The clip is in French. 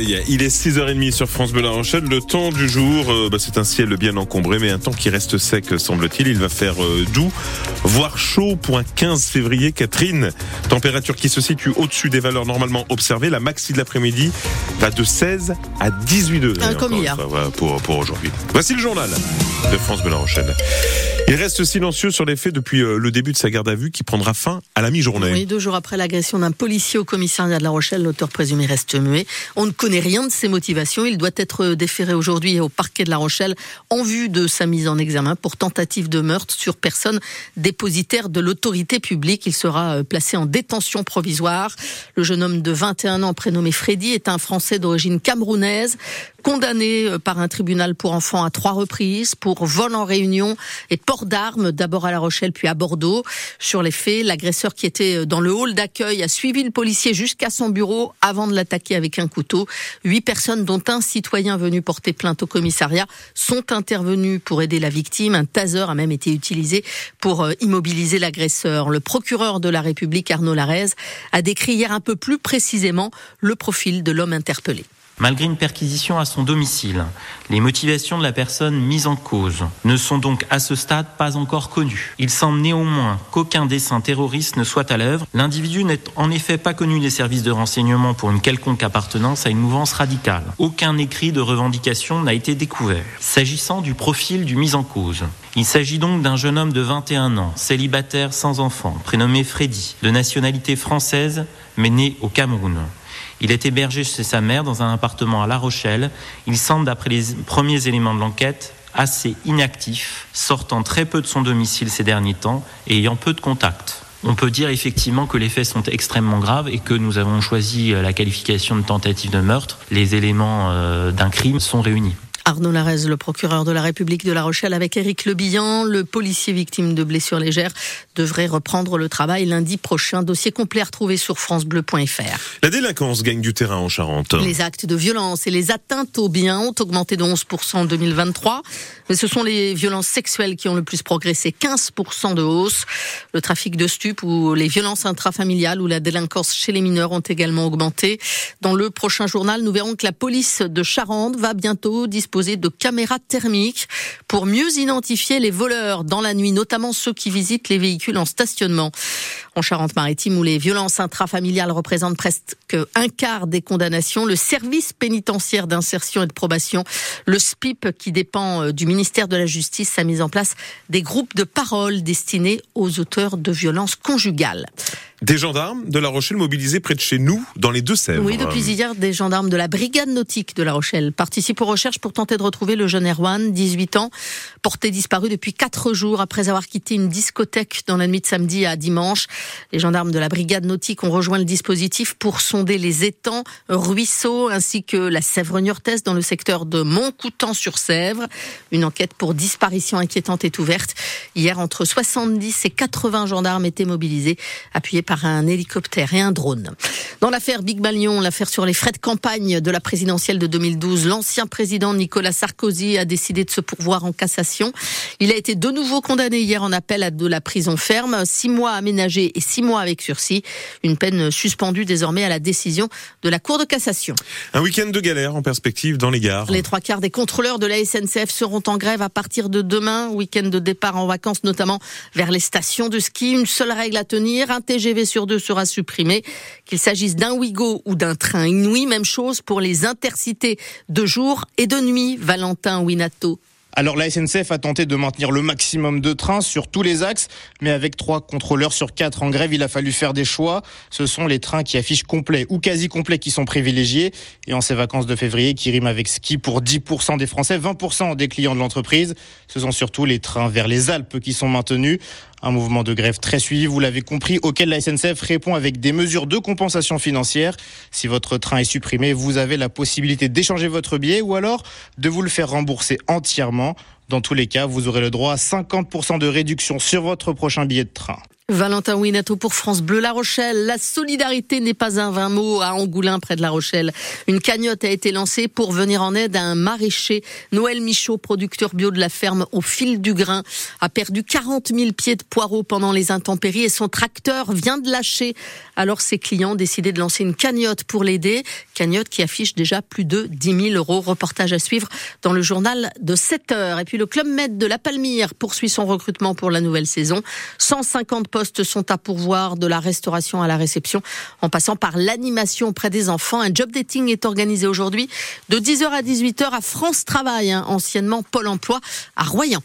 l'œil. Il est 6h30 sur France Bleu La Rochelle. Le temps du jour, euh, bah, c'est un ciel bien encombré, mais un temps qui reste sec, semble-t-il. Il va faire euh, doux, voire chaud pour un 15 février. Catherine, température qui se situe au-dessus des valeurs normalement observées. La maxi de l'après-midi va de 16 à 18 degrés. Comme hier. pour, pour aujourd'hui. Voici le journal de France Bleu La Rochelle. Il reste silencieux sur les faits depuis euh, le début de sa garde à vue qui prendra fin à la mi-journée. Oui, deux jours après l'agression d'un policier au commissariat de La Rochelle, l'auteur présumé reste muet. On ne connaît rien de ses motivations. Il doit être déféré aujourd'hui au parquet de La Rochelle en vue de sa mise en examen pour tentative de meurtre sur personne dépositaire de l'autorité publique. Il sera euh, placé en détention provisoire. Le jeune homme de 21 ans prénommé Freddy est un Français d'origine camerounaise condamné euh, par un tribunal pour enfants à trois reprises pour vol en réunion et port d'armes, d'abord à La Rochelle puis à Bordeaux. Sur les faits, l'agresseur qui était euh, dans le hall d'accueil a suivi le policier jusqu'à son bureau avant de l'attaquer avec un couteau. Huit personnes, dont un citoyen venu porter plainte au commissariat, sont intervenues pour aider la victime. Un taser a même été utilisé pour euh, immobiliser l'agresseur. Le procureur de la République, Arnaud Larez, a décrit hier un peu plus précisément le profil de l'homme interpellé. Malgré une perquisition à son domicile, les motivations de la personne mise en cause ne sont donc à ce stade pas encore connues. Il semble néanmoins qu'aucun dessin terroriste ne soit à l'œuvre. L'individu n'est en effet pas connu des services de renseignement pour une quelconque appartenance à une mouvance radicale. Aucun écrit de revendication n'a été découvert. S'agissant du profil du mis en cause, il s'agit donc d'un jeune homme de 21 ans, célibataire sans enfant, prénommé Freddy, de nationalité française, mais né au Cameroun. Il est hébergé chez sa mère dans un appartement à La Rochelle. Il semble, d'après les premiers éléments de l'enquête, assez inactif, sortant très peu de son domicile ces derniers temps et ayant peu de contacts. On peut dire effectivement que les faits sont extrêmement graves et que nous avons choisi la qualification de tentative de meurtre. Les éléments euh, d'un crime sont réunis. Arnaud Larez, le procureur de la République de La Rochelle, avec Éric Lebillan, le policier victime de blessures légères, devrait reprendre le travail lundi prochain. Dossier complet à retrouver sur francebleu.fr. La délinquance gagne du terrain en Charente. Les actes de violence et les atteintes aux biens ont augmenté de 11% en 2023. Mais ce sont les violences sexuelles qui ont le plus progressé, 15% de hausse. Le trafic de stupes ou les violences intrafamiliales ou la délinquance chez les mineurs ont également augmenté. Dans le prochain journal, nous verrons que la police de Charente va bientôt disposer de caméras thermiques pour mieux identifier les voleurs dans la nuit, notamment ceux qui visitent les véhicules en stationnement. En Charente-Maritime, où les violences intrafamiliales représentent presque un quart des condamnations, le service pénitentiaire d'insertion et de probation, le SPIP, qui dépend euh, du ministère de la Justice, a mis en place des groupes de parole destinés aux auteurs de violences conjugales. Des gendarmes de La Rochelle mobilisés près de chez nous, dans les Deux-Sèvres. Oui, depuis hier, des gendarmes de la brigade nautique de La Rochelle participent aux recherches pour tenter de retrouver le jeune Erwan, 18 ans, porté disparu depuis quatre jours après avoir quitté une discothèque dans la nuit de samedi à dimanche. Les gendarmes de la brigade nautique ont rejoint le dispositif pour sonder les étangs, ruisseaux ainsi que la Sèvre niortaise dans le secteur de Montcoutan-sur-Sèvre. Une enquête pour disparition inquiétante est ouverte. Hier, entre 70 et 80 gendarmes étaient mobilisés, appuyés par un hélicoptère et un drone. Dans l'affaire Big Malion, l'affaire sur les frais de campagne de la présidentielle de 2012, l'ancien président Nicolas Sarkozy a décidé de se pourvoir en cassation. Il a été de nouveau condamné hier en appel à de la prison ferme, six mois aménagés et six mois avec sursis. Une peine suspendue désormais à la décision de la Cour de cassation. Un week-end de galère en perspective dans les gares. Les trois quarts des contrôleurs de la SNCF seront en grève à partir de demain. Week-end de départ en vacances, notamment vers les stations de ski. Une seule règle à tenir, un TGV sur deux sera supprimé. Qu'il s'agisse d'un Ouigo ou d'un train Inouï, même chose pour les intercités de jour et de nuit. Valentin Winato. Alors la SNCF a tenté de maintenir le maximum de trains sur tous les axes, mais avec trois contrôleurs sur quatre en grève, il a fallu faire des choix. Ce sont les trains qui affichent complet ou quasi complet qui sont privilégiés. Et en ces vacances de février, qui riment avec ski pour 10% des Français, 20% des clients de l'entreprise, ce sont surtout les trains vers les Alpes qui sont maintenus. Un mouvement de grève très suivi, vous l'avez compris, auquel la SNCF répond avec des mesures de compensation financière. Si votre train est supprimé, vous avez la possibilité d'échanger votre billet ou alors de vous le faire rembourser entièrement. Dans tous les cas, vous aurez le droit à 50% de réduction sur votre prochain billet de train. Valentin Winato pour France Bleu La Rochelle. La solidarité n'est pas un vain mot à Angoulin près de La Rochelle. Une cagnotte a été lancée pour venir en aide à un maraîcher. Noël Michaud, producteur bio de la ferme au fil du grain, a perdu 40 000 pieds de poireaux pendant les intempéries et son tracteur vient de lâcher. Alors ses clients ont décidé de lancer une cagnotte pour l'aider. Cagnotte qui affiche déjà plus de 10 000 euros. Reportage à suivre dans le journal de 7 heures. Et puis le Club Med de la Palmyre poursuit son recrutement pour la nouvelle saison. 150 postes sont à pourvoir de la restauration à la réception en passant par l'animation auprès des enfants. Un job dating est organisé aujourd'hui de 10h à 18h à France Travail, hein, anciennement Pôle emploi à Royan.